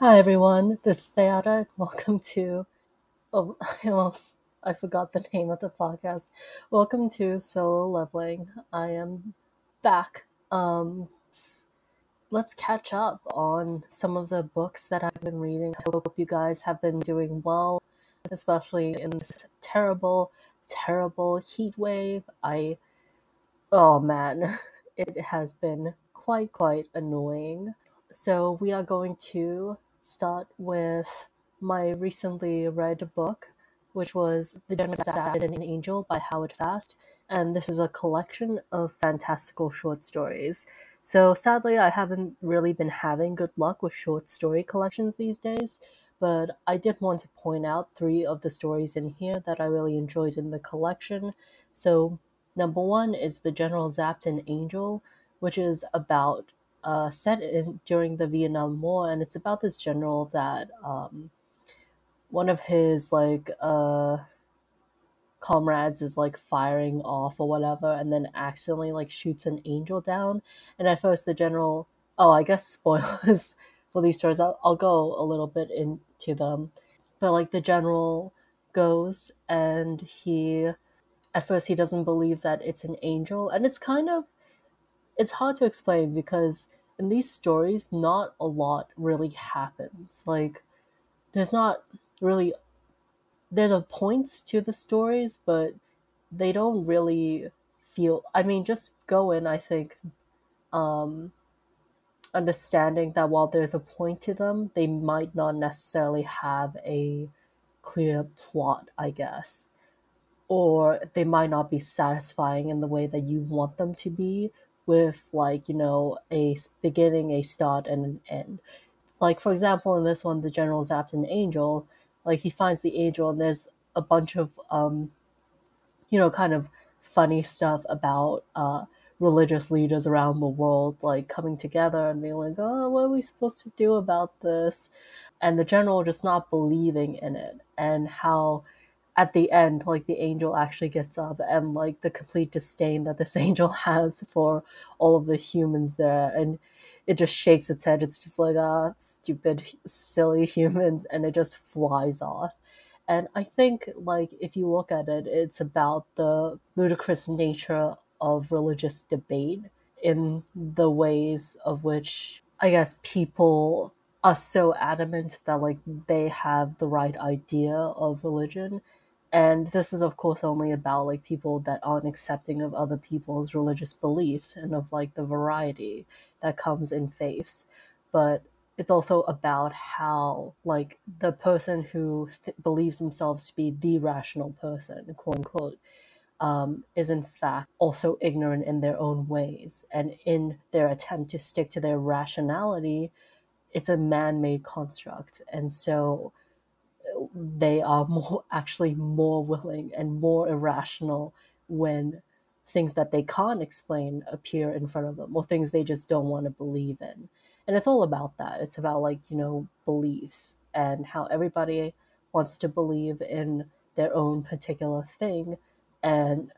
Hi everyone, this is Beata. Welcome to oh I almost I forgot the name of the podcast. Welcome to Solo Leveling. I am back. Um let's catch up on some of the books that I've been reading. I hope you guys have been doing well, especially in this terrible, terrible heat wave. I oh man, it has been quite quite annoying. So we are going to start with my recently read book, which was The General Zapped an Angel by Howard Fast, and this is a collection of fantastical short stories. So sadly, I haven't really been having good luck with short story collections these days, but I did want to point out three of the stories in here that I really enjoyed in the collection. So number one is The General Zapped an Angel, which is about uh, set in during the Vietnam War, and it's about this general that um, one of his like uh, comrades is like firing off or whatever, and then accidentally like shoots an angel down. And at first, the general, oh, I guess spoilers for these stories. I'll, I'll go a little bit into them, but like the general goes and he at first he doesn't believe that it's an angel and it's kind of it's hard to explain because in these stories, not a lot really happens. Like, there's not really there's a points to the stories, but they don't really feel. I mean, just go in. I think, um, understanding that while there's a point to them, they might not necessarily have a clear plot. I guess or they might not be satisfying in the way that you want them to be with like you know a beginning a start and an end. Like for example in this one the general zaps an angel. Like he finds the angel and there's a bunch of um you know kind of funny stuff about uh religious leaders around the world like coming together and being like oh what are we supposed to do about this? And the general just not believing in it and how at the end, like the angel actually gets up and like the complete disdain that this angel has for all of the humans there and it just shakes its head. It's just like ah stupid silly humans and it just flies off. And I think like if you look at it, it's about the ludicrous nature of religious debate in the ways of which I guess people are so adamant that like they have the right idea of religion and this is of course only about like people that aren't accepting of other people's religious beliefs and of like the variety that comes in faiths. But it's also about how like the person who th- believes themselves to be the rational person quote unquote um, is in fact also ignorant in their own ways. And in their attempt to stick to their rationality it's a man-made construct. And so they are more actually more willing and more irrational when things that they can't explain appear in front of them or things they just don't want to believe in. And it's all about that. It's about like you know beliefs and how everybody wants to believe in their own particular thing and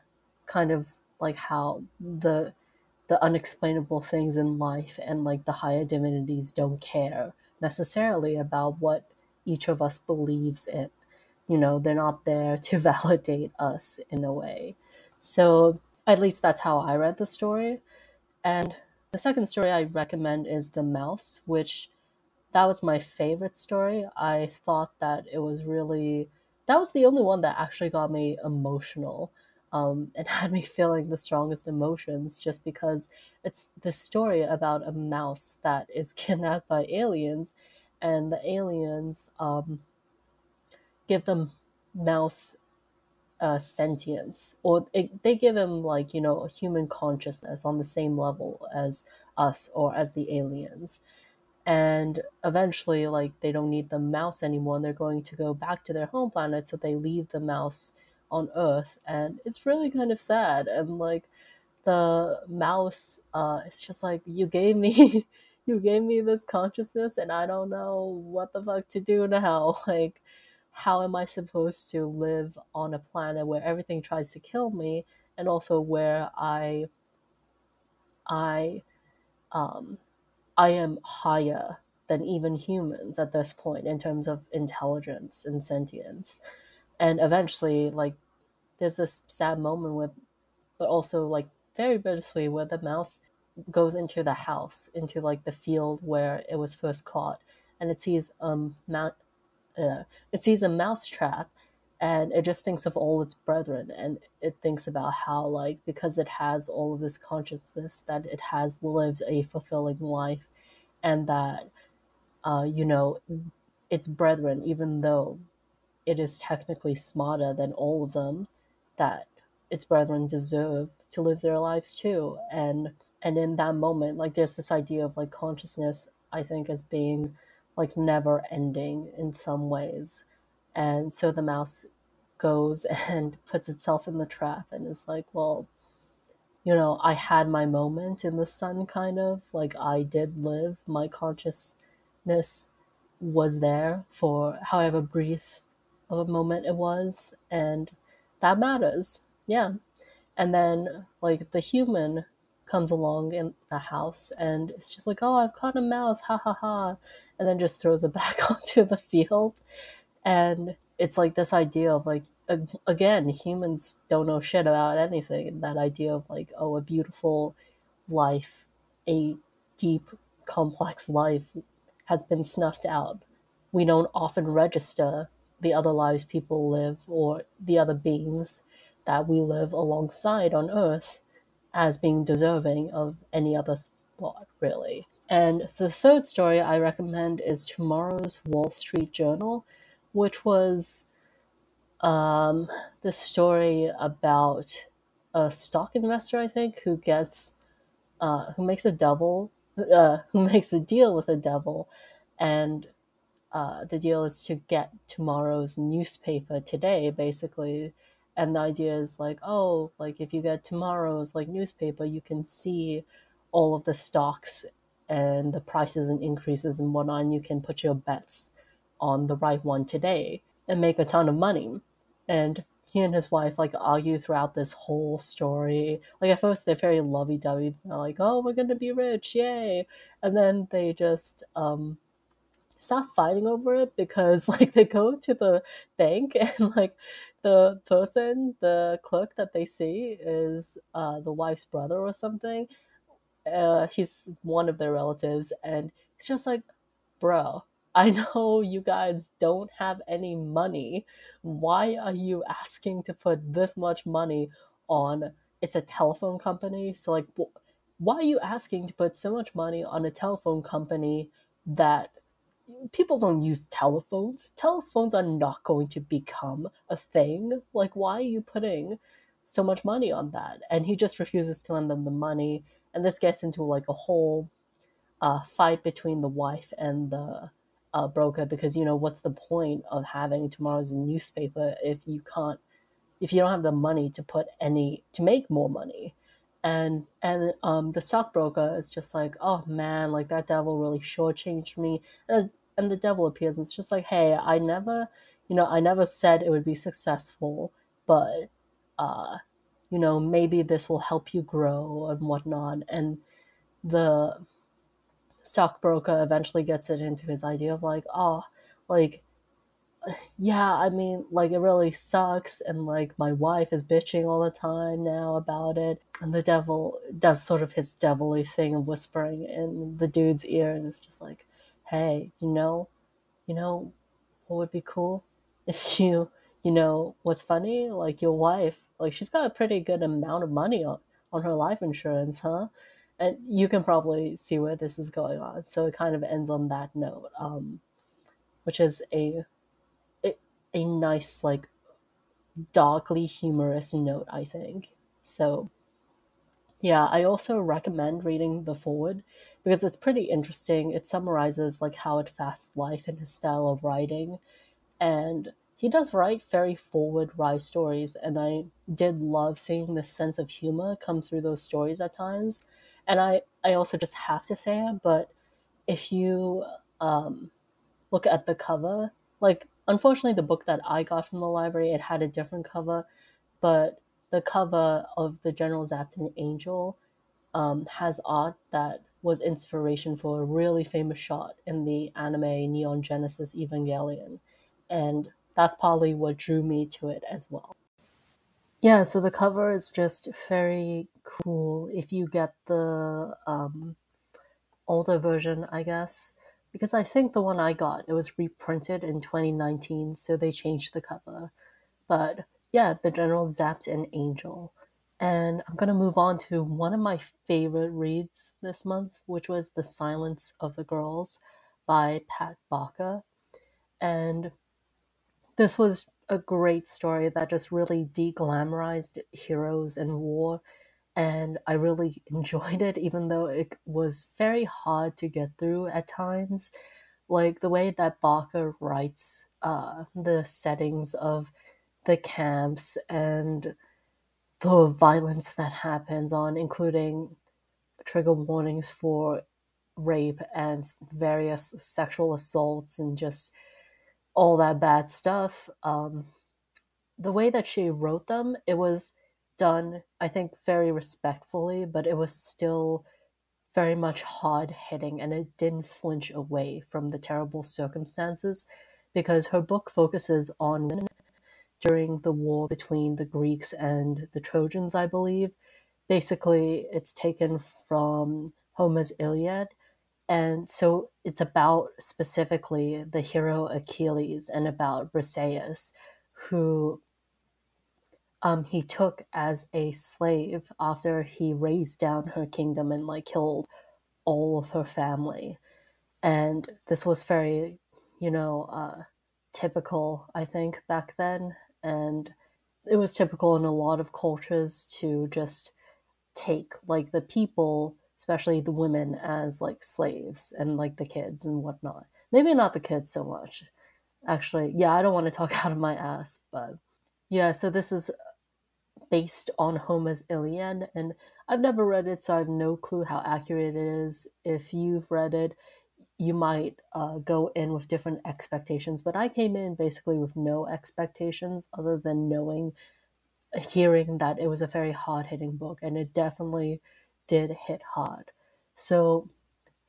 kind of like how the the unexplainable things in life and like the higher divinities don't care necessarily about what each of us believes it. You know, they're not there to validate us in a way. So, at least that's how I read the story. And the second story I recommend is The Mouse, which that was my favorite story. I thought that it was really that was the only one that actually got me emotional um, and had me feeling the strongest emotions just because it's this story about a mouse that is kidnapped by aliens and the aliens um, give them mouse uh, sentience, or it, they give him like you know a human consciousness on the same level as us or as the aliens. And eventually, like they don't need the mouse anymore, and they're going to go back to their home planet, so they leave the mouse on Earth, and it's really kind of sad. And like the mouse, uh, it's just like you gave me you gave me this consciousness and I don't know what the fuck to do now. Like, how am I supposed to live on a planet where everything tries to kill me and also where I I um I am higher than even humans at this point in terms of intelligence and sentience. And eventually, like, there's this sad moment with, but also like very bittersweet, where the mouse goes into the house, into like the field where it was first caught, and it sees um mount, uh, it sees a mouse trap, and it just thinks of all its brethren, and it thinks about how like because it has all of this consciousness that it has lived a fulfilling life, and that, uh, you know, its brethren, even though it is technically smarter than all of them, that its brethren deserve to live their lives too, and and in that moment like there's this idea of like consciousness i think as being like never ending in some ways. And so the mouse goes and puts itself in the trap and is like well you know i had my moment in the sun kind of. Like i did live. My consciousness was there for however brief of a moment it was. And that matters. Yeah. And then like the human comes along in the house and it's just like, oh, I've caught a mouse, ha ha ha, and then just throws it back onto the field. And it's like this idea of like, again, humans don't know shit about anything. And that idea of like, oh, a beautiful life, a deep, complex life has been snuffed out. We don't often register the other lives people live or the other beings that we live alongside on Earth as being deserving of any other thought, really. And the third story I recommend is Tomorrow's Wall Street Journal, which was um, the story about a stock investor, I think, who gets, uh, who makes a devil, uh, who makes a deal with a devil, and uh, the deal is to get tomorrow's newspaper today, basically, and the idea is like oh like if you get tomorrow's like newspaper you can see all of the stocks and the prices and increases and whatnot and you can put your bets on the right one today and make a ton of money. And he and his wife like argue throughout this whole story. Like at first they're very lovey-dovey. They're like oh we're gonna be rich yay. And then they just um stop fighting over it because like they go to the bank and like the person, the clerk that they see is uh, the wife's brother or something. Uh, he's one of their relatives, and it's just like, bro, I know you guys don't have any money. Why are you asking to put this much money on? It's a telephone company, so like, why are you asking to put so much money on a telephone company that people don't use telephones. Telephones are not going to become a thing. Like, why are you putting so much money on that? And he just refuses to lend them the money. And this gets into like a whole uh, fight between the wife and the uh, broker because, you know, what's the point of having tomorrow's newspaper if you can't, if you don't have the money to put any, to make more money? and and um the stockbroker is just like oh man like that devil really shortchanged me and and the devil appears and it's just like hey i never you know i never said it would be successful but uh you know maybe this will help you grow and whatnot. And the stockbroker eventually gets it into his idea of like oh like yeah i mean like it really sucks and like my wife is bitching all the time now about it. And the devil does sort of his devilly thing of whispering in the dude's ear and it's just like hey, you know, you know what would be cool if you, you know, what's funny? Like your wife, like she's got a pretty good amount of money on, on her life insurance, huh? And you can probably see where this is going on. So it kind of ends on that note, um, which is a, a, a nice, like, darkly humorous note, I think. So yeah, I also recommend reading the foreword because it's pretty interesting. It summarizes like Howard Fast's life and his style of writing, and he does write very forward wry stories, and I did love seeing this sense of humor come through those stories at times. And I I also just have to say it, but if you um, look at the cover, like unfortunately the book that I got from the library it had a different cover, but the cover of the General Zapped an Angel um, has art that was inspiration for a really famous shot in the anime Neon Genesis Evangelion. And that's probably what drew me to it as well. Yeah, so the cover is just very cool if you get the um, older version, I guess. Because I think the one I got, it was reprinted in 2019, so they changed the cover. But yeah, the general zapped an angel. And I'm going to move on to one of my favorite reads this month, which was The Silence of the Girls by Pat Barker. And this was a great story that just really deglamorized heroes and war. And I really enjoyed it, even though it was very hard to get through at times. Like the way that Barker writes uh, the settings of the camps and the violence that happens on, including trigger warnings for rape and various sexual assaults and just all that bad stuff. Um, the way that she wrote them, it was done, I think, very respectfully, but it was still very much hard hitting and it didn't flinch away from the terrible circumstances because her book focuses on women during the war between the Greeks and the Trojans, I believe. Basically, it's taken from Homer's Iliad. And so it's about specifically the hero Achilles and about Briseis, who um, he took as a slave after he razed down her kingdom and like killed all of her family. And this was very, you know, uh, typical, I think, back then and it was typical in a lot of cultures to just take like the people especially the women as like slaves and like the kids and whatnot. Maybe not the kids so much. Actually yeah i don't want to talk out of my ass but yeah so this is based on homer's iliad and i've never read it so i have no clue how accurate it is. If you've read it you might uh, go in with different expectations. But I came in basically with no expectations other than knowing, hearing that it was a very hard hitting book, and it definitely did hit hard. So,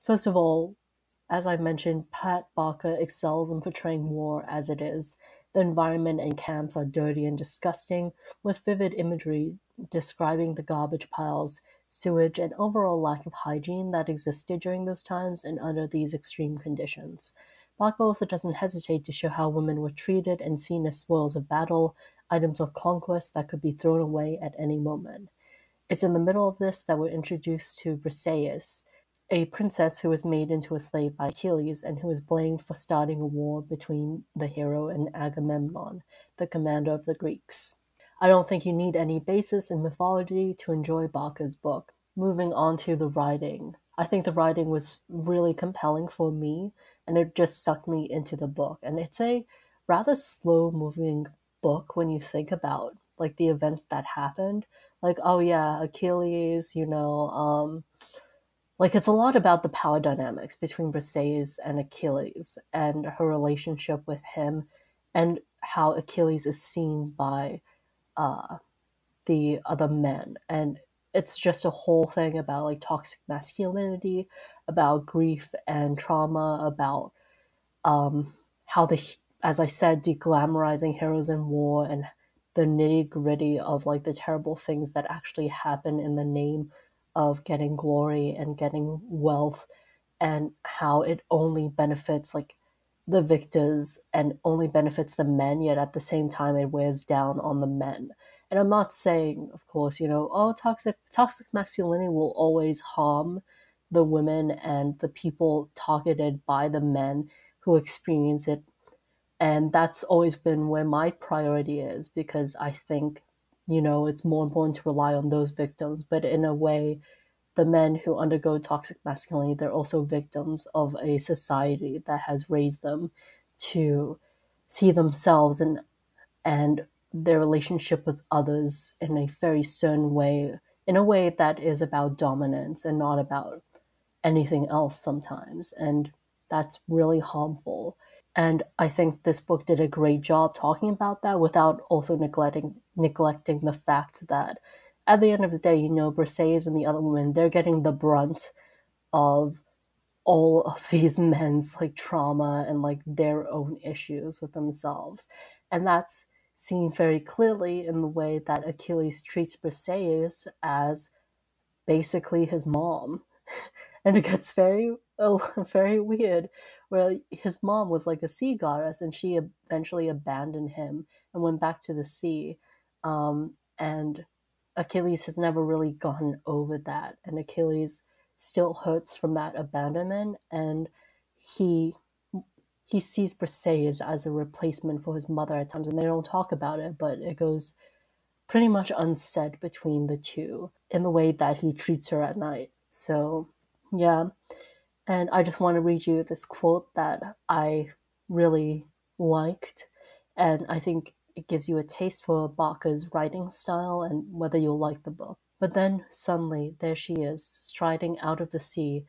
first of all, as I mentioned, Pat Barker excels in portraying war as it is. The environment and camps are dirty and disgusting, with vivid imagery describing the garbage piles sewage, and overall lack of hygiene that existed during those times and under these extreme conditions. Barker also doesn't hesitate to show how women were treated and seen as spoils of battle, items of conquest that could be thrown away at any moment. It's in the middle of this that we're introduced to Briseis, a princess who was made into a slave by Achilles and who is blamed for starting a war between the hero and Agamemnon, the commander of the Greeks. I don't think you need any basis in mythology to enjoy Barker's book. Moving on to the writing. I think the writing was really compelling for me and it just sucked me into the book. And it's a rather slow moving book when you think about like the events that happened. Like, oh yeah, Achilles, you know, um, like it's a lot about the power dynamics between Briseis and Achilles and her relationship with him and how Achilles is seen by uh, the other men. And it's just a whole thing about like toxic masculinity, about grief and trauma, about um, how the, as I said, deglamorizing heroes in war and the nitty gritty of like the terrible things that actually happen in the name of getting glory and getting wealth and how it only benefits like the victors and only benefits the men, yet at the same time it wears down on the men. And I'm not saying, of course, you know, oh, toxic toxic masculinity will always harm the women and the people targeted by the men who experience it. And that's always been where my priority is because I think, you know, it's more important to rely on those victims. But in a way, the men who undergo toxic masculinity, they're also victims of a society that has raised them to see themselves and and their relationship with others in a very certain way, in a way that is about dominance and not about anything else sometimes. And that's really harmful. And I think this book did a great job talking about that without also neglecting neglecting the fact that at the end of the day, you know, Briseis and the other women, they're getting the brunt of all of these men's like trauma and like their own issues with themselves. And that's seen very clearly in the way that Achilles treats Briseis as basically his mom. And it gets very oh, very weird where his mom was like a sea goddess and she eventually abandoned him and went back to the sea. Um, and Achilles has never really gotten over that. And Achilles still hurts from that abandonment and he he sees Briseis as a replacement for his mother at times and they don't talk about it, but it goes pretty much unsaid between the two in the way that he treats her at night. So yeah. And I just want to read you this quote that I really liked. And I think it gives you a taste for Barker's writing style and whether you'll like the book. But then suddenly there she is, striding out of the sea.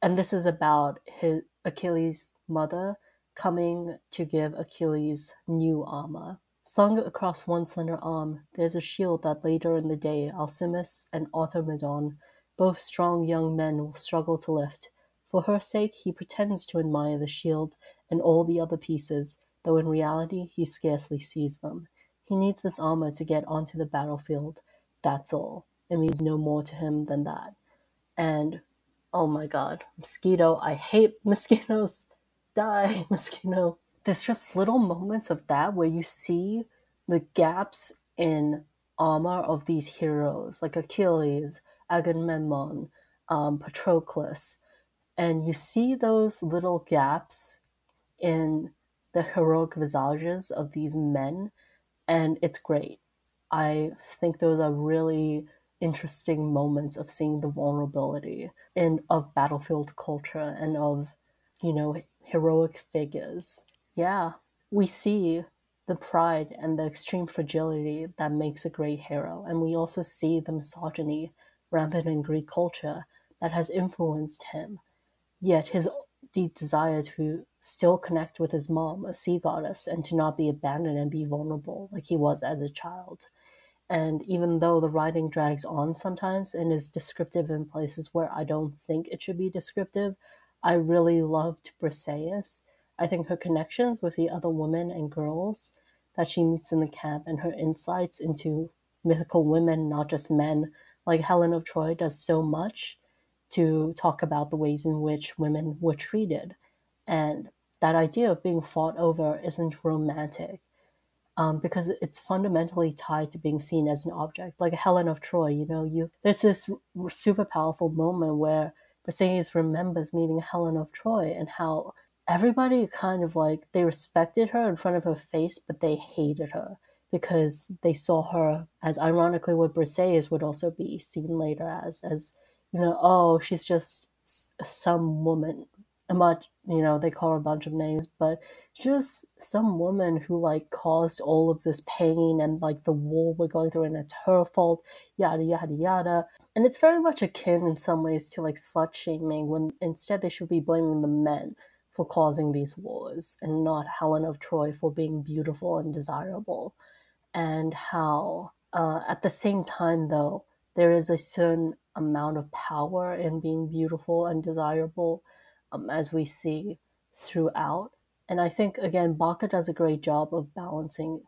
And this is about his Achilles' mother coming to give Achilles new armor. Slung across one slender arm, there's a shield that later in the day Alcimus and Automedon both strong young men will struggle to lift. For her sake he pretends to admire the shield and all the other pieces, though in reality he scarcely sees them. He needs this armor to get onto the battlefield. That's all. It means no more to him than that. And oh my god, mosquito, I hate mosquitoes. Die, mosquito. There's just little moments of that where you see the gaps in armor of these heroes, like Achilles, Agamemnon, um, Patroclus, and you see those little gaps in the heroic visages of these men, and it's great. I think those are really interesting moments of seeing the vulnerability in of battlefield culture and of you know heroic figures. Yeah, we see the pride and the extreme fragility that makes a great hero, and we also see the misogyny rampant in Greek culture that has influenced him. Yet his deep desire to still connect with his mom, a sea goddess, and to not be abandoned and be vulnerable like he was as a child. And even though the writing drags on sometimes and is descriptive in places where I don't think it should be descriptive, I really loved Briseis. I think her connections with the other women and girls that she meets in the camp and her insights into mythical women, not just men, like Helen of Troy does so much to talk about the ways in which women were treated. And that idea of being fought over isn't romantic um, because it's fundamentally tied to being seen as an object. Like Helen of Troy, you know, you there's this super powerful moment where Briseis remembers meeting Helen of Troy and how everybody kind of like they respected her in front of her face, but they hated her because they saw her as ironically what Briseis would also be seen later as as you know oh she's just some woman. A much you know they call her a bunch of names but just some woman who like caused all of this pain and like the war we're going through and it's her fault yada yada yada. And it's very much akin in some ways to like slut shaming when instead they should be blaming the men for causing these wars and not Helen of Troy for being beautiful and desirable. And how uh, at the same time though there is a certain amount of power in being beautiful and desirable um, as we see throughout. And i think again Barker does a great job of balancing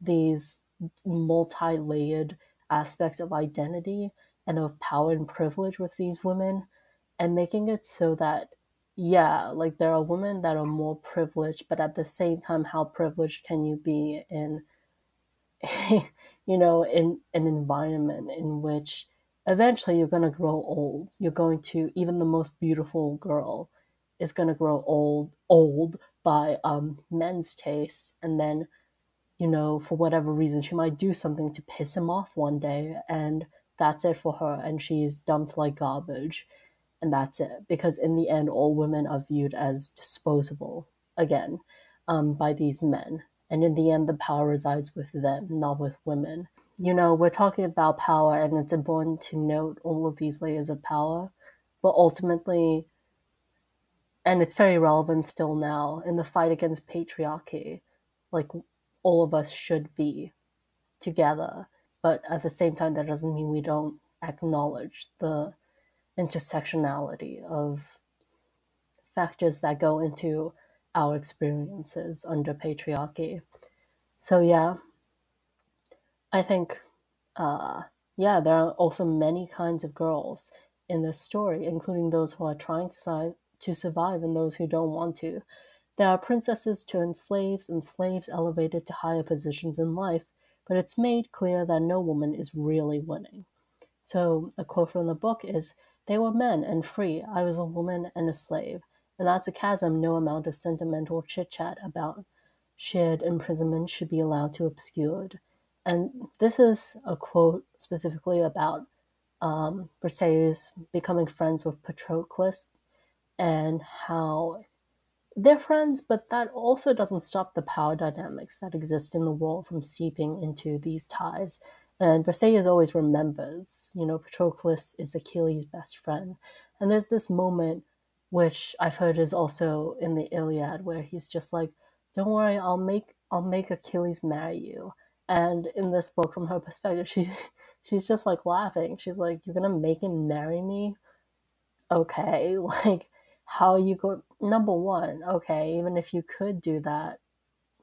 these multi-layered aspects of identity and of power and privilege with these women and making it so that yeah like there are women that are more privileged but at the same time how privileged can you be in you know, in an environment in which eventually you're going to grow old. You're going to, even the most beautiful girl is going to grow old, old by um, men's tastes. And then, you know, for whatever reason, she might do something to piss him off one day. And that's it for her. And she's dumped like garbage. And that's it. Because in the end, all women are viewed as disposable again um, by these men. And in the end, the power resides with them, not with women. You know, we're talking about power, and it's important to note all of these layers of power. But ultimately, and it's very relevant still now, in the fight against patriarchy, like all of us should be together. But at the same time, that doesn't mean we don't acknowledge the intersectionality of factors that go into our experiences under patriarchy. So yeah, I think uh, yeah, there are also many kinds of girls in this story, including those who are trying to, to survive and those who don't want to. There are princesses turned slaves and slaves elevated to higher positions in life, but it's made clear that no woman is really winning. So, a quote from the book is They were men and free. I was a woman and a slave. And that's a chasm no amount of sentimental chit chat about shared imprisonment should be allowed to obscure. And this is a quote specifically about um, Briseis becoming friends with Patroclus and how they're friends, but that also doesn't stop the power dynamics that exist in the world from seeping into these ties. And Briseis always remembers, you know, Patroclus is Achilles' best friend. And there's this moment, which I've heard is also in the Iliad, where he's just like, "Don't worry, I'll make I'll make Achilles marry you." And in this book, from her perspective, she she's just like laughing. She's like, "You're gonna make him marry me? Okay, like how you go? Number one, okay, even if you could do that,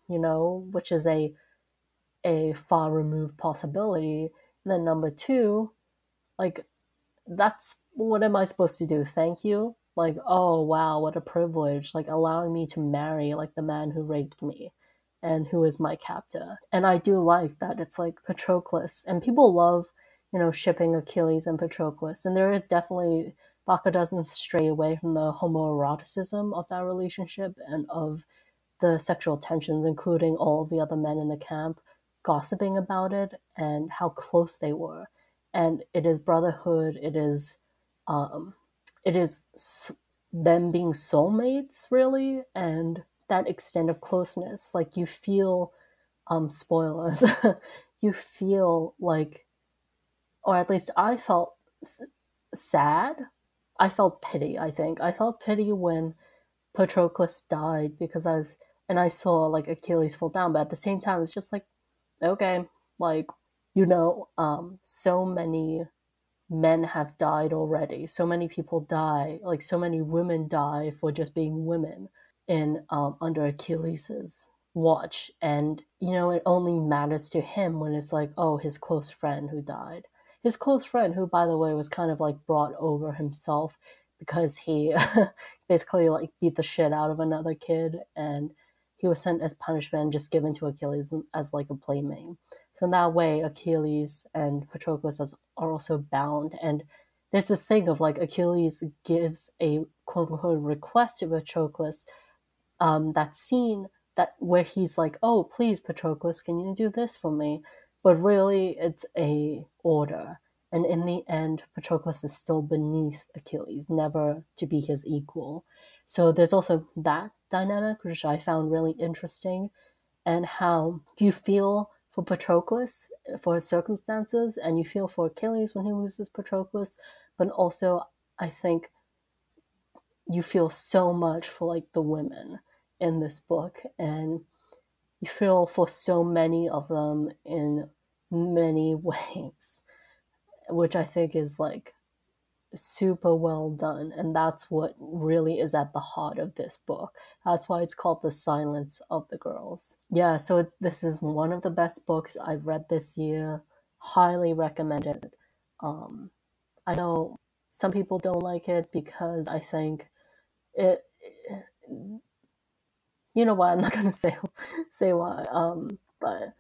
you know, which is a a far removed possibility. then number two, like that's what am I supposed to do? Thank you? Like, oh wow, what a privilege! Like allowing me to marry like the man who raped me and who is my captor. And I do like that it's like Patroclus, and people love, you know, shipping Achilles and Patroclus. And there is definitely, Barker doesn't stray away from the homoeroticism of that relationship and of the sexual tensions, including all the other men in the camp gossiping about it and how close they were. And it is brotherhood, it is, um, it is them being soulmates, really, and that extent of closeness. Like you feel, um, spoilers, you feel like, or at least I felt sad. I felt pity, I think. I felt pity when Patroclus died because I was, and I saw like Achilles fall down, but at the same time, it's just like, okay, like, you know, um, so many men have died already. So many people die, like so many women die for just being women in um, under Achilles's watch, and you know it only matters to him when it's like, oh, his close friend who died. His close friend, who by the way was kind of like brought over himself because he basically like beat the shit out of another kid, and he was sent as punishment, just given to Achilles as like a playmate. So in that way, Achilles and Patroclus are also bound, and there's this thing of like Achilles gives a quote unquote request to Patroclus um, that scene that where he's like, "Oh, please, Patroclus, can you do this for me?" But really, it's a order, and in the end, Patroclus is still beneath Achilles, never to be his equal. So there's also that dynamic, which I found really interesting, and how you feel for Patroclus for his circumstances, and you feel for Achilles when he loses Patroclus, but also I think you feel so much for like the women in this book and you feel for so many of them in many ways which i think is like super well done and that's what really is at the heart of this book that's why it's called the silence of the girls yeah so it, this is one of the best books i've read this year highly recommended um, i know some people don't like it because i think it, it you know what? I'm not gonna say say why. Um, but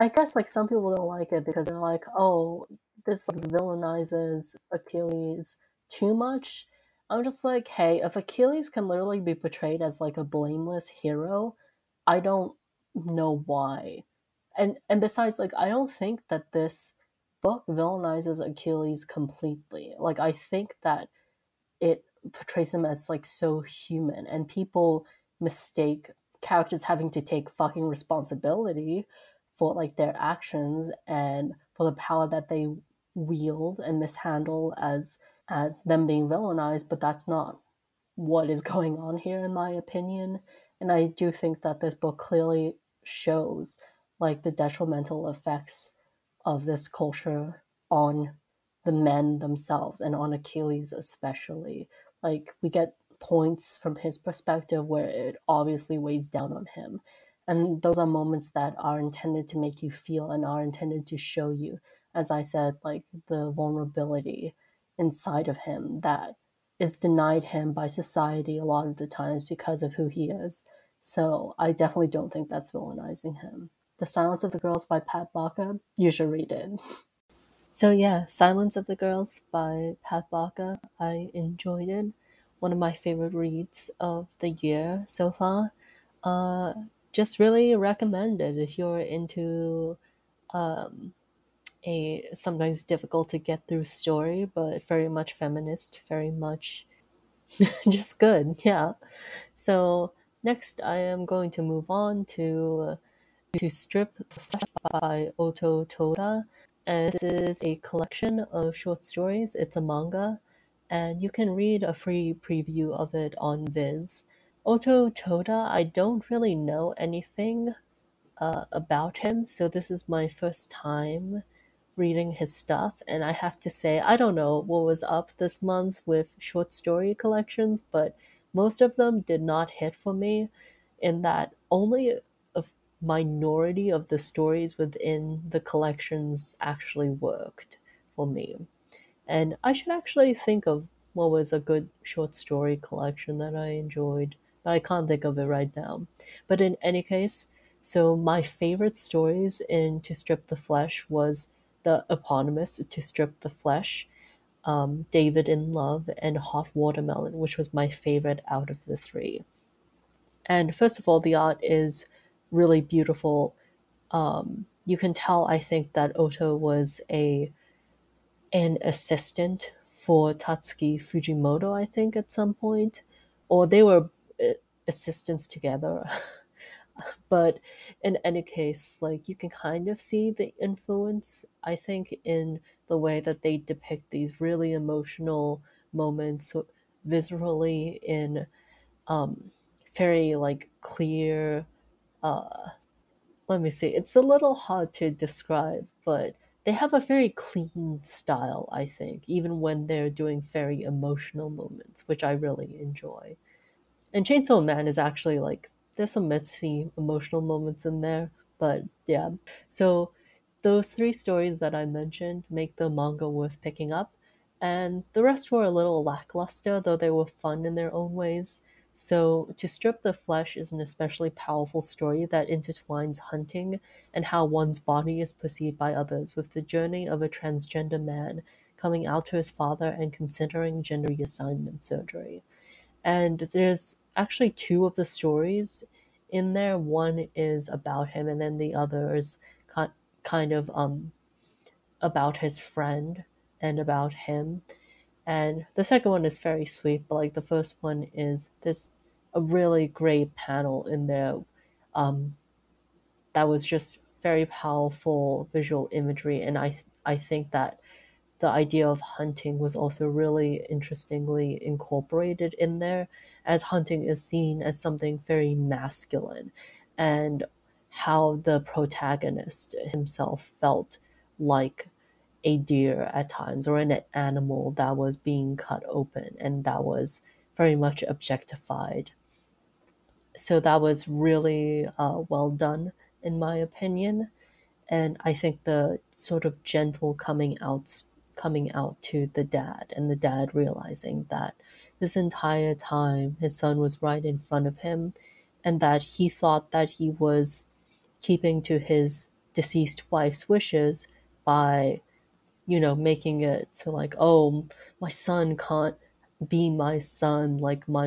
I guess like some people don't like it because they're like, oh, this like villainizes Achilles too much. I'm just like, hey, if Achilles can literally be portrayed as like a blameless hero, I don't know why. And and besides, like, I don't think that this book villainizes Achilles completely. Like, I think that it portrays him as like so human, and people mistake characters having to take fucking responsibility for like their actions and for the power that they wield and mishandle as as them being villainized but that's not what is going on here in my opinion and i do think that this book clearly shows like the detrimental effects of this culture on the men themselves and on Achilles especially. Like we get points from his perspective where it obviously weighs down on him. And those are moments that are intended to make you feel and are intended to show you, as I said, like the vulnerability inside of him that is denied him by society a lot of the times because of who he is. So I definitely don't think that's villainizing him. The Silence of the Girls by Pat Barker, you should read it. So yeah, Silence of the Girls by Pat Barker. I enjoyed it. One of my favorite reads of the year so far. Uh, just really recommend it if you're into um, a sometimes difficult to get through story, but very much feminist, very much just good. Yeah. So next, I am going to move on to to Strip by Oto Toda. And this is a collection of short stories. It's a manga, and you can read a free preview of it on Viz. Oto Toda, I don't really know anything uh, about him, so this is my first time reading his stuff, and I have to say, I don't know what was up this month with short story collections, but most of them did not hit for me, in that only a minority of the stories within the collections actually worked for me. And I should actually think of what was a good short story collection that I enjoyed, but I can't think of it right now. But in any case, so my favorite stories in To Strip the Flesh was the eponymous To Strip the Flesh, um, David in Love, and Hot Watermelon, which was my favorite out of the three. And first of all, the art is really beautiful. Um, you can tell, I think, that Oto was a an assistant for Tatsuki Fujimoto, I think, at some point, or they were uh, assistants together. but in any case, like you can kind of see the influence, I think, in the way that they depict these really emotional moments viscerally in um, very like clear uh, let me see it's a little hard to describe but they have a very clean style i think even when they're doing very emotional moments which i really enjoy. And chainsaw man is actually like there's some messy emotional moments in there but yeah so those three stories that i mentioned make the manga worth picking up and the rest were a little lackluster though they were fun in their own ways so, To Strip the Flesh is an especially powerful story that intertwines hunting and how one's body is perceived by others with the journey of a transgender man coming out to his father and considering gender reassignment surgery. And there's actually two of the stories in there. One is about him, and then the other is kind of um, about his friend and about him and the second one is very sweet but like the first one is there's a really great panel in there um, that was just very powerful visual imagery and i i think that the idea of hunting was also really interestingly incorporated in there as hunting is seen as something very masculine and how the protagonist himself felt like a deer at times or an animal that was being cut open and that was very much objectified. So that was really uh, well done, in my opinion. And I think the sort of gentle coming out coming out to the dad and the dad realizing that this entire time his son was right in front of him and that he thought that he was keeping to his deceased wife's wishes by you know, making it so like, oh, my son can't be my son, like my,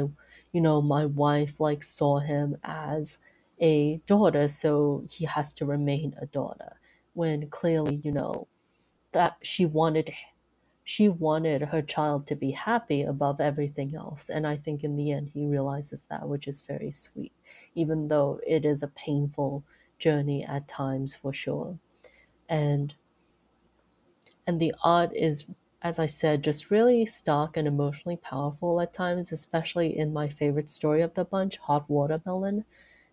you know, my wife like saw him as a daughter, so he has to remain a daughter. When clearly, you know, that she wanted she wanted her child to be happy above everything else. And I think in the end he realizes that, which is very sweet, even though it is a painful journey at times for sure. And and the art is as I said, just really stark and emotionally powerful at times, especially in my favorite story of the bunch, Hot Watermelon.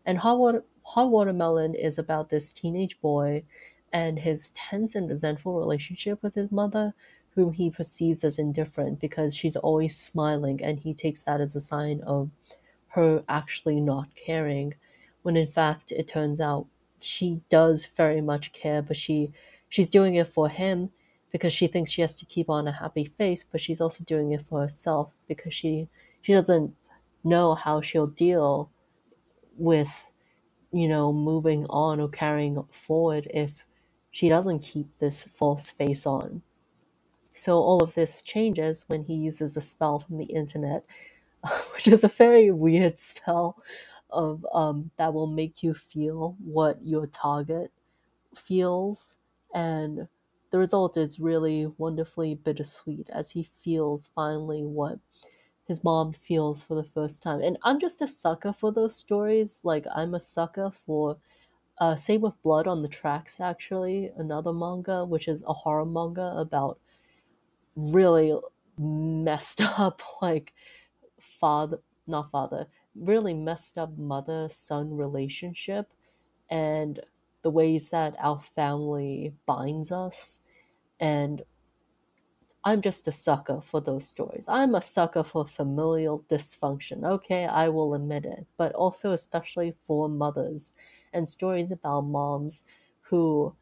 And Hot, Water- Hot Watermelon is about this teenage boy and his tense and resentful relationship with his mother, whom he perceives as indifferent because she's always smiling and he takes that as a sign of her actually not caring when in fact it turns out she does very much care but she she's doing it for him because she thinks she has to keep on a happy face but she's also doing it for herself because she she doesn't know how she'll deal with you know moving on or carrying forward if she doesn't keep this false face on so all of this changes when he uses a spell from the internet, which is a very weird spell of um, that will make you feel what your target feels, and the result is really wonderfully bittersweet as he feels finally what his mom feels for the first time. And I'm just a sucker for those stories. Like I'm a sucker for uh, same with Blood on the Tracks, actually, another manga, which is a horror manga about really messed up like father not father really messed up mother son relationship and the ways that our family binds us. And i'm just a sucker for those stories. I'm a sucker for familial dysfunction. Okay i will admit it. But also especially for mothers and stories about moms who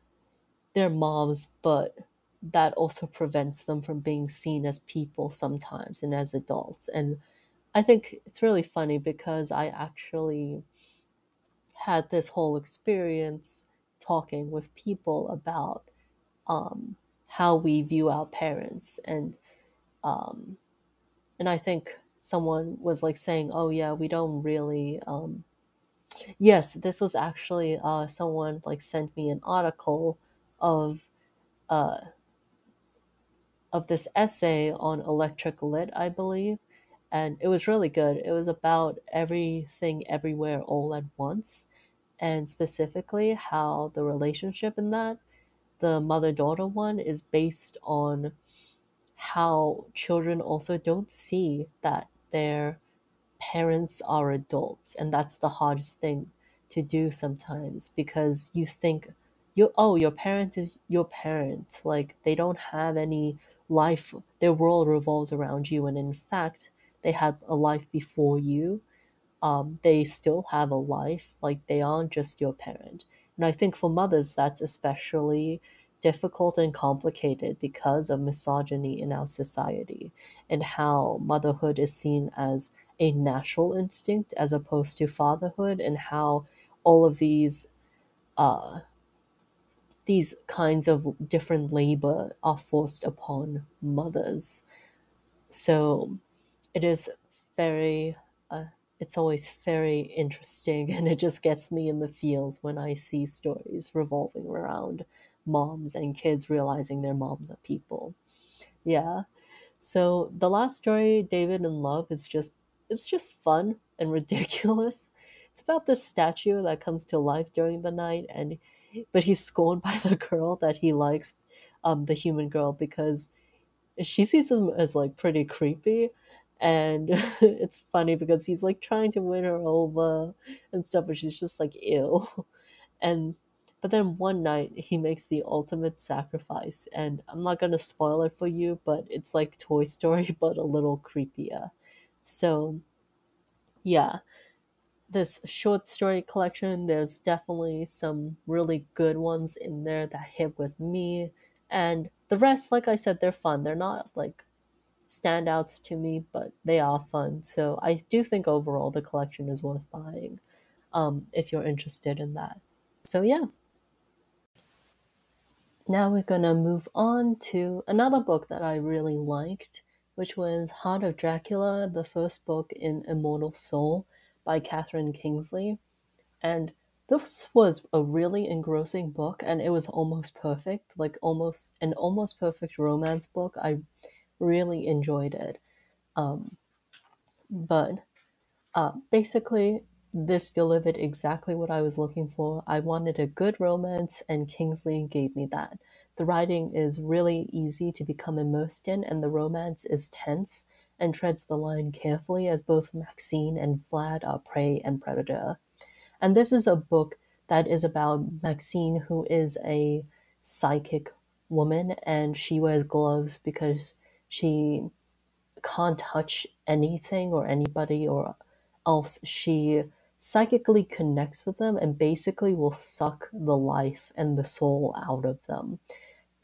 they're moms but that also prevents them from being seen as people sometimes and as adults. And I think it's really funny because I actually had this whole experience talking with people about um, how we view our parents and um, and I think someone was like saying, "Oh yeah, we don't really." Um, yes, this was actually uh, someone like sent me an article of uh, of this essay on electric lit, I believe, and it was really good. It was about everything everywhere all at once, and specifically how the relationship in that, the mother daughter one, is based on how children also don't see that their parents are adults, and that's the hardest thing to do sometimes because you think you oh your parent is your parent. Like they don't have any life their world revolves around you and in fact they had a life before you. Um, they still have a life like they aren't just your parent. And i think for mothers that's especially difficult and complicated because of misogyny in our society and how motherhood is seen as a natural instinct as opposed to fatherhood and how all of these uh, these kinds of different labor are forced upon mothers. So it is very, uh, it's always very interesting and it just gets me in the feels when I see stories revolving around moms and kids realizing their moms are people. Yeah. So the last story, David and Love, is just it's just fun and ridiculous. It's about this statue that comes to life during the night and but he's scorned by the girl that he likes, um, the human girl, because she sees him as like pretty creepy. And it's funny because he's like trying to win her over and stuff, but she's just like ill. And but then one night he makes the ultimate sacrifice, and I'm not gonna spoil it for you, but it's like Toy Story, but a little creepier. So, yeah, this short story collection, there's definitely some really good ones in there that hit with me. And the rest, like I said, they're fun. They're not like standouts to me, but they are fun. So I do think overall the collection is worth buying um, if you're interested in that. So yeah. Now we're gonna move on to another book that I really liked, which was Heart of Dracula, the first book in Immortal Soul by Kathryn Kingsley. And this was a really engrossing book and it was almost perfect, like almost an almost perfect romance book. I really enjoyed it. Um, but uh, basically, this delivered exactly what I was looking for. I wanted a good romance, and Kingsley gave me that. The writing is really easy to become immersed in, and the romance is tense and treads the line carefully as both Maxine and Vlad are prey and predator. And this is a book that is about Maxine, who is a psychic woman and she wears gloves because she can't touch anything or anybody or else she psychically connects with them and basically will suck the life and the soul out of them.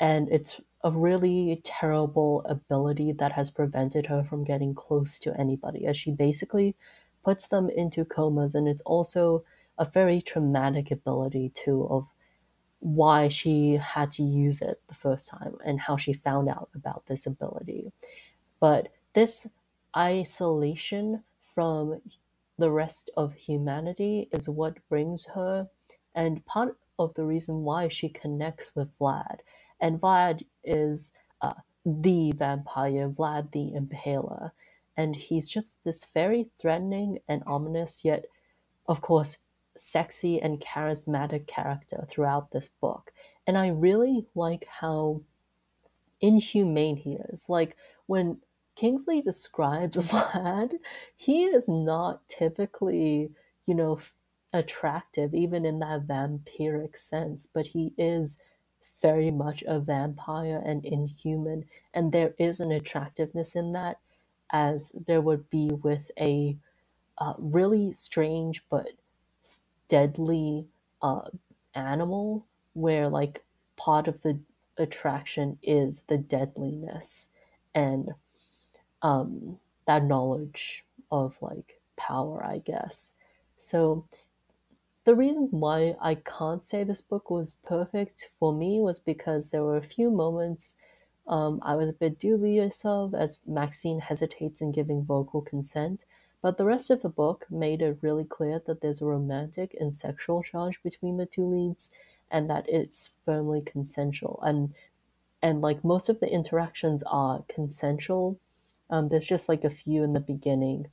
And it's a really terrible ability that has prevented her from getting close to anybody as she basically puts them into comas and it's also a very traumatic ability too of why she had to use it the first time and how she found out about this ability. But this isolation from the rest of humanity is what brings her and part of the reason why she connects with Vlad. And Vlad is uh, the vampire, Vlad the Impaler. And he's just this very threatening and ominous, yet, of course, sexy and charismatic character throughout this book. And I really like how inhumane he is. Like, when Kingsley describes Vlad, he is not typically, you know, attractive, even in that vampiric sense, but he is very much a vampire and inhuman. And there is an attractiveness in that, as there would be with a uh, really strange but deadly uh, animal, where like part of the attraction is the deadliness. And um, that knowledge of like power, I guess. So the reason why I can't say this book was perfect for me was because there were a few moments um, I was a bit dubious of as Maxine hesitates in giving vocal consent, but the rest of the book made it really clear that there's a romantic and sexual charge between the two leads and that it's firmly consensual and and like most of the interactions are consensual um, there's just like a few in the beginning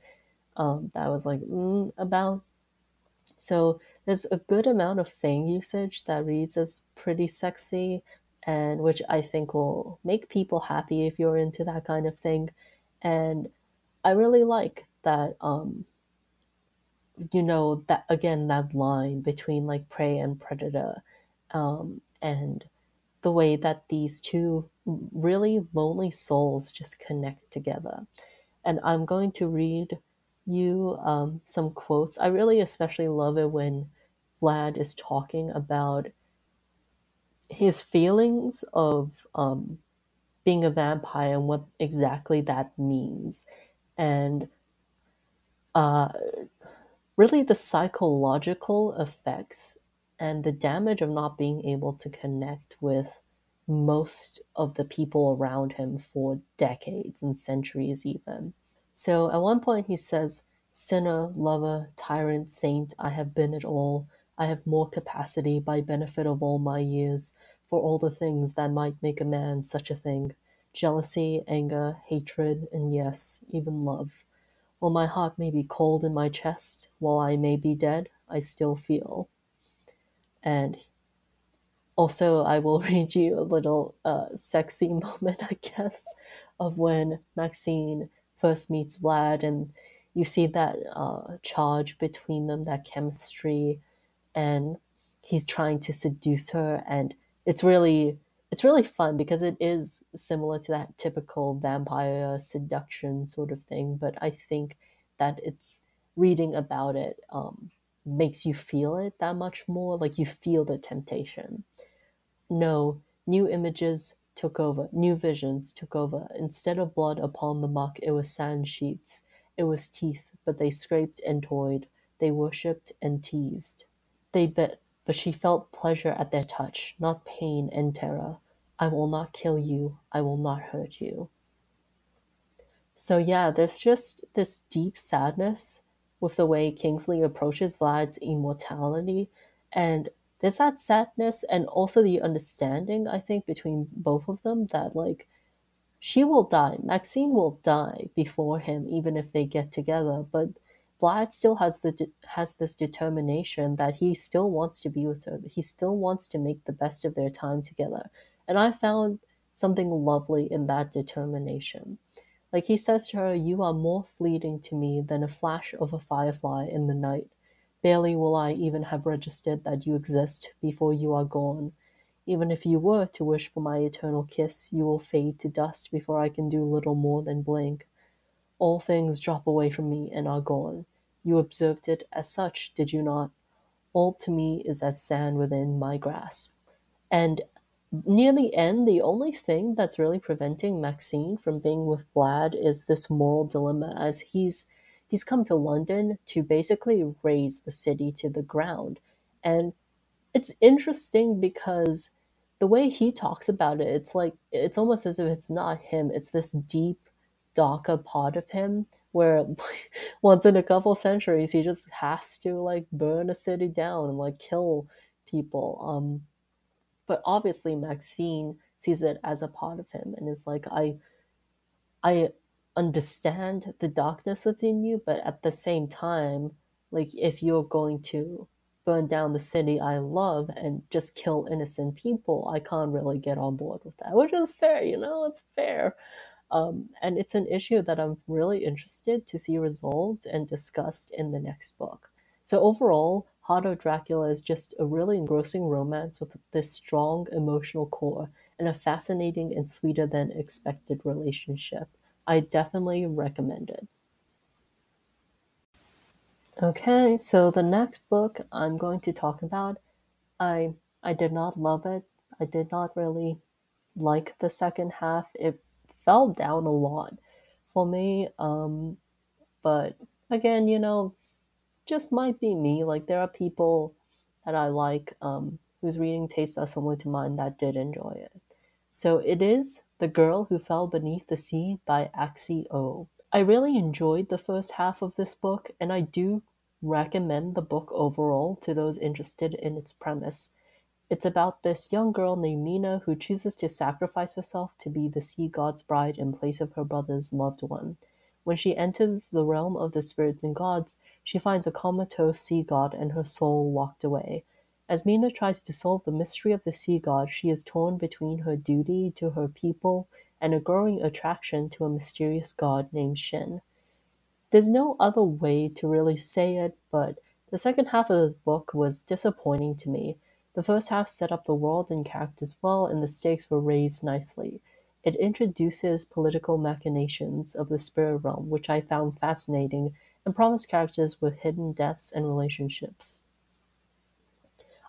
um, that I was like mm, about. So there's a good amount of fang usage that reads as pretty sexy, and which I think will make people happy if you're into that kind of thing. And I really like that. Um, you know that again that line between like prey and predator, um, and the way that these two really lonely souls just connect together. And I'm going to read you um, some quotes. I really especially love it when Vlad is talking about his feelings of um, being a vampire and what exactly that means. And uh, really the psychological effects and the damage of not being able to connect with most of the people around him for decades and centuries, even. So at one point he says, Sinner, lover, tyrant, saint, I have been it all. I have more capacity by benefit of all my years for all the things that might make a man such a thing jealousy, anger, hatred, and yes, even love. While my heart may be cold in my chest, while I may be dead, I still feel. And also, I will read you a little uh, sexy moment, I guess, of when Maxine first meets Vlad, and you see that uh, charge between them, that chemistry, and he's trying to seduce her, and it's really it's really fun because it is similar to that typical vampire seduction sort of thing, but I think that it's reading about it um, makes you feel it that much more, like you feel the temptation. No, new images took over, new visions took over. Instead of blood upon the muck, it was sand sheets. It was teeth, but they scraped and toyed. They worshipped and teased. They bit, but she felt pleasure at their touch, not pain and terror. I will not kill you. I will not hurt you. So, yeah, there's just this deep sadness with the way Kingsley approaches Vlad's immortality. And there's that sadness and also the understanding, I think, between both of them that, like, she will die. Maxine will die before him, even if they get together. But Vlad still has the has this determination that he still wants to be with her. He still wants to make the best of their time together. And I found something lovely in that determination. Like he says to her, You are more fleeting to me than a flash of a firefly in the night. Barely will I even have registered that you exist before you are gone. Even if you were to wish for my eternal kiss, you will fade to dust before I can do little more than blink. All things drop away from me and are gone. You observed it as such, did you not? All to me is as sand within my grasp. And near the end, the only thing that's really preventing Maxine from being with Vlad is this moral dilemma as he's he's come to London to basically raze the city to the ground. And it's interesting because the way he talks about it, it's like it's almost as if it's not him. It's this deep, darker part of him where once in a couple centuries he just has to like burn a city down and like kill people. Um, but obviously Maxine sees it as a part of him and is like, I, I understand the darkness within you, but at the same time, like if you're going to burn down the city I love and just kill innocent people, I can't really get on board with that, which is fair, you know, it's fair. Um, and it's an issue that I'm really interested to see resolved and discussed in the next book. So overall, Heart Dracula is just a really engrossing romance with this strong emotional core and a fascinating and sweeter than expected relationship. I definitely recommend it. Okay, so the next book I'm going to talk about, I I did not love it. I did not really like the second half. It fell down a lot for me. Um, but again, you know, it's just might be me. Like there are people that I like um, whose reading tastes are similar to mine that did enjoy it. So it is The Girl Who Fell Beneath the Sea by Axie O. I really enjoyed the first half of this book, and I do recommend the book overall to those interested in its premise. It's about this young girl named Mina who chooses to sacrifice herself to be the sea god's bride in place of her brother's loved one. When she enters the realm of the spirits and gods, she finds a comatose sea god and her soul locked away. As Mina tries to solve the mystery of the sea god, she is torn between her duty to her people and a growing attraction to a mysterious god named Shin. There's no other way to really say it, but the second half of the book was disappointing to me. The first half set up the world and characters well, and the stakes were raised nicely. It introduces political machinations of the spirit realm, which I found fascinating, and promised characters with hidden depths and relationships.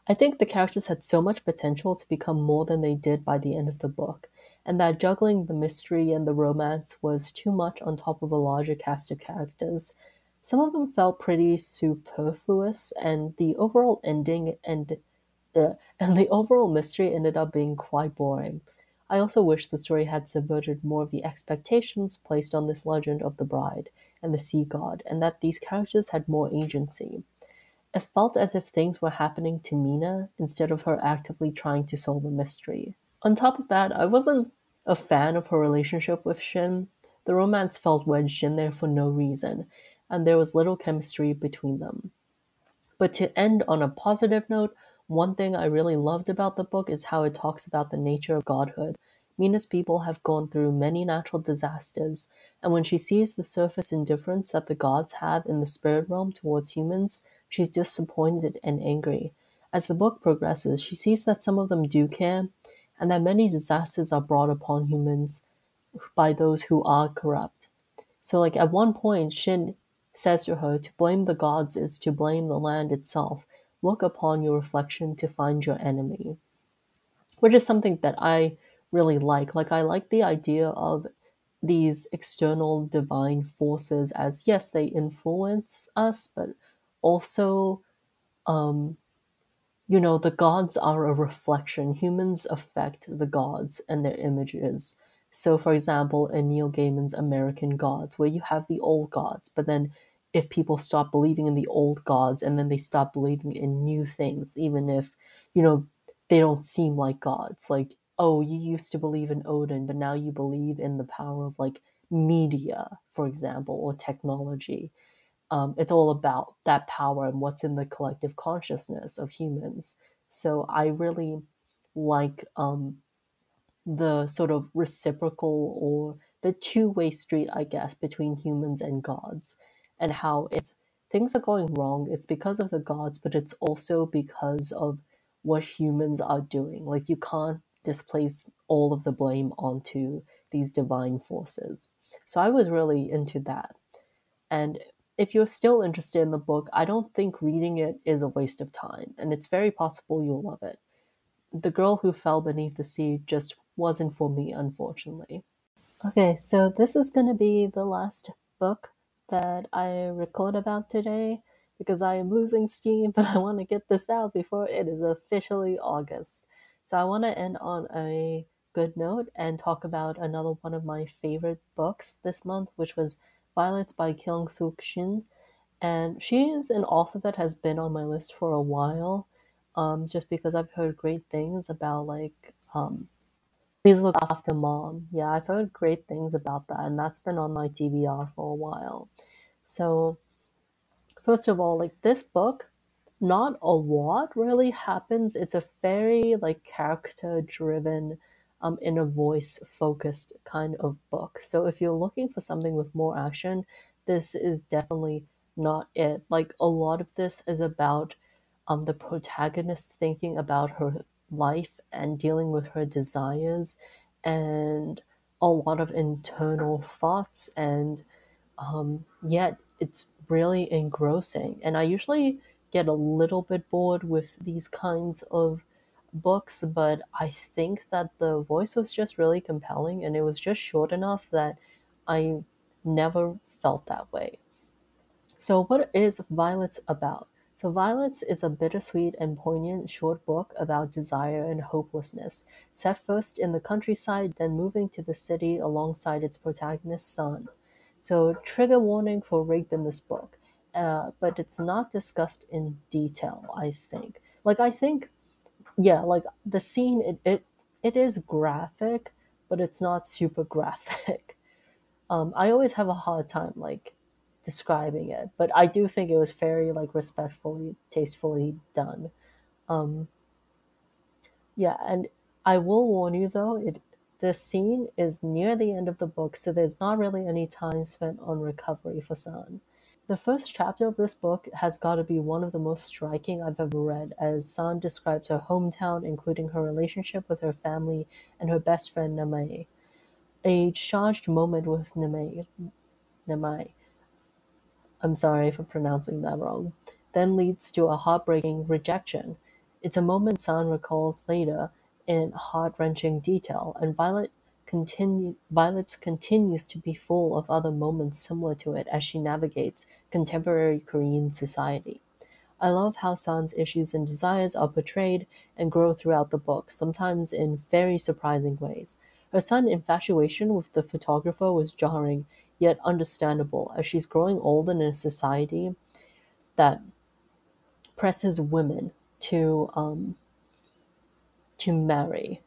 I think the characters had so much potential to become more than they did by the end of the book, and that juggling the mystery and the romance was too much on top of a larger cast of characters. Some of them felt pretty superfluous, and the overall ending and uh, and the overall mystery ended up being quite boring. I also wish the story had subverted more of the expectations placed on this legend of the bride and the sea god, and that these characters had more agency. It felt as if things were happening to Mina instead of her actively trying to solve a mystery. On top of that, I wasn't a fan of her relationship with Shin. The romance felt wedged in there for no reason, and there was little chemistry between them. But to end on a positive note, one thing I really loved about the book is how it talks about the nature of godhood. Mina's people have gone through many natural disasters, and when she sees the surface indifference that the gods have in the spirit realm towards humans, She's disappointed and angry. As the book progresses, she sees that some of them do care, and that many disasters are brought upon humans by those who are corrupt. So, like at one point, Shin says to her, To blame the gods is to blame the land itself. Look upon your reflection to find your enemy. Which is something that I really like. Like, I like the idea of these external divine forces as, yes, they influence us, but also um, you know the gods are a reflection humans affect the gods and their images so for example in neil gaiman's american gods where you have the old gods but then if people stop believing in the old gods and then they stop believing in new things even if you know they don't seem like gods. Like oh you used to believe in odin but now you believe in the power of like media for example or technology. Um, it's all about that power and what's in the collective consciousness of humans. So I really like um, the sort of reciprocal or the two way street, I guess, between humans and gods, and how if things are going wrong, it's because of the gods, but it's also because of what humans are doing. Like, you can't displace all of the blame onto these divine forces. So I was really into that. And if you're still interested in the book, I don't think reading it is a waste of time, and it's very possible you'll love it. The Girl Who Fell Beneath the Sea just wasn't for me, unfortunately. Okay, so this is going to be the last book that I record about today because I am losing steam, but I want to get this out before it is officially August. So I want to end on a good note and talk about another one of my favorite books this month, which was Violets by Kyung-sook Shin. And she is an author that has been on my list for a while, um, just because I've heard great things about like um, Please Look After Mom. Yeah, I've heard great things about that, and that's been on my TBR for a while. So, first of all, like this book, not a lot really happens. It's a very like character driven, um, inner voice focused kind of book. So if you're looking for something with more action, this is definitely not it. Like a lot of this is about um the protagonist thinking about her life and dealing with her desires and a lot of internal thoughts and um, yet it's really engrossing. And I usually get a little bit bored with these kinds of books, but I think that the voice was just really compelling and it was just short enough that I never felt that way. So, what is Violets about? So, Violets is a bittersweet and poignant short book about desire and hopelessness, set first in the countryside, then moving to the city alongside its protagonist's son. So, trigger warning for rape in this book, uh, but it's not discussed in detail, I think. Like, I think, yeah, like the scene, it, it, it is graphic, but it's not super graphic. Um, I always have a hard time, like, describing it, but I do think it was very like respectfully, tastefully done. Um, yeah, and I will warn you though, it the scene is near the end of the book, so there's not really any time spent on recovery for San. The first chapter of this book has got to be one of the most striking I've ever read, as San describes her hometown, including her relationship with her family and her best friend Namai. A charged moment with Namai, Namai I'm sorry for pronouncing that wrong, then leads to a heartbreaking rejection. It's a moment San recalls later in heart-wrenching detail, and Violet continue, Violet's continues to be full of other moments similar to it as she navigates contemporary Korean society. I love how San's issues and desires are portrayed and grow throughout the book, sometimes in very surprising ways. Her son's infatuation with the photographer was jarring, yet understandable, as she's growing old in a society that presses women to um, to marry.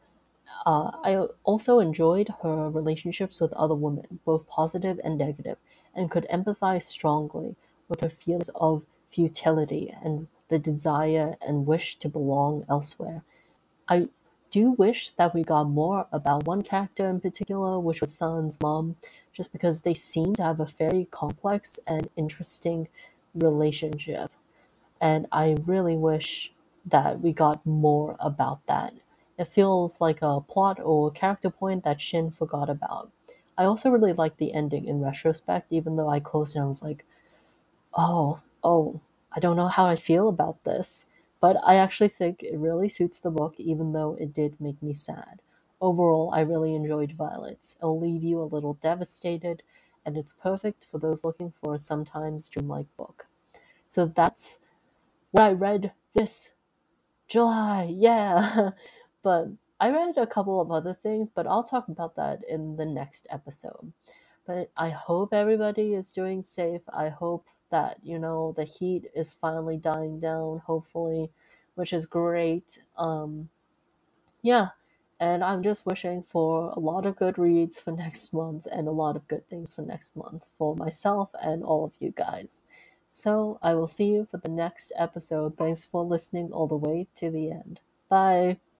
Uh, I also enjoyed her relationships with other women, both positive and negative, and could empathize strongly with her feelings of futility and the desire and wish to belong elsewhere. I do wish that we got more about one character in particular, which was San's mom, just because they seem to have a very complex and interesting relationship. And I really wish that we got more about that. It feels like a plot or character point that Shin forgot about. I also really like the ending in retrospect, even though I closed and was like, oh, oh, I don't know how I feel about this. But I actually think it really suits the book, even though it did make me sad. Overall, I really enjoyed Violets. It'll leave you a little devastated, and it's perfect for those looking for a sometimes dreamlike book. So that's what I read this July. Yeah. but I read a couple of other things, but I'll talk about that in the next episode. But I hope everybody is doing safe. I hope that, you know, the heat is finally dying down, hopefully, which is great. Um, yeah. And I'm just wishing for a lot of good reads for next month and a lot of good things for next month for myself and all of you guys. So I will see you for the next episode. Thanks for listening all the way to the end. Bye.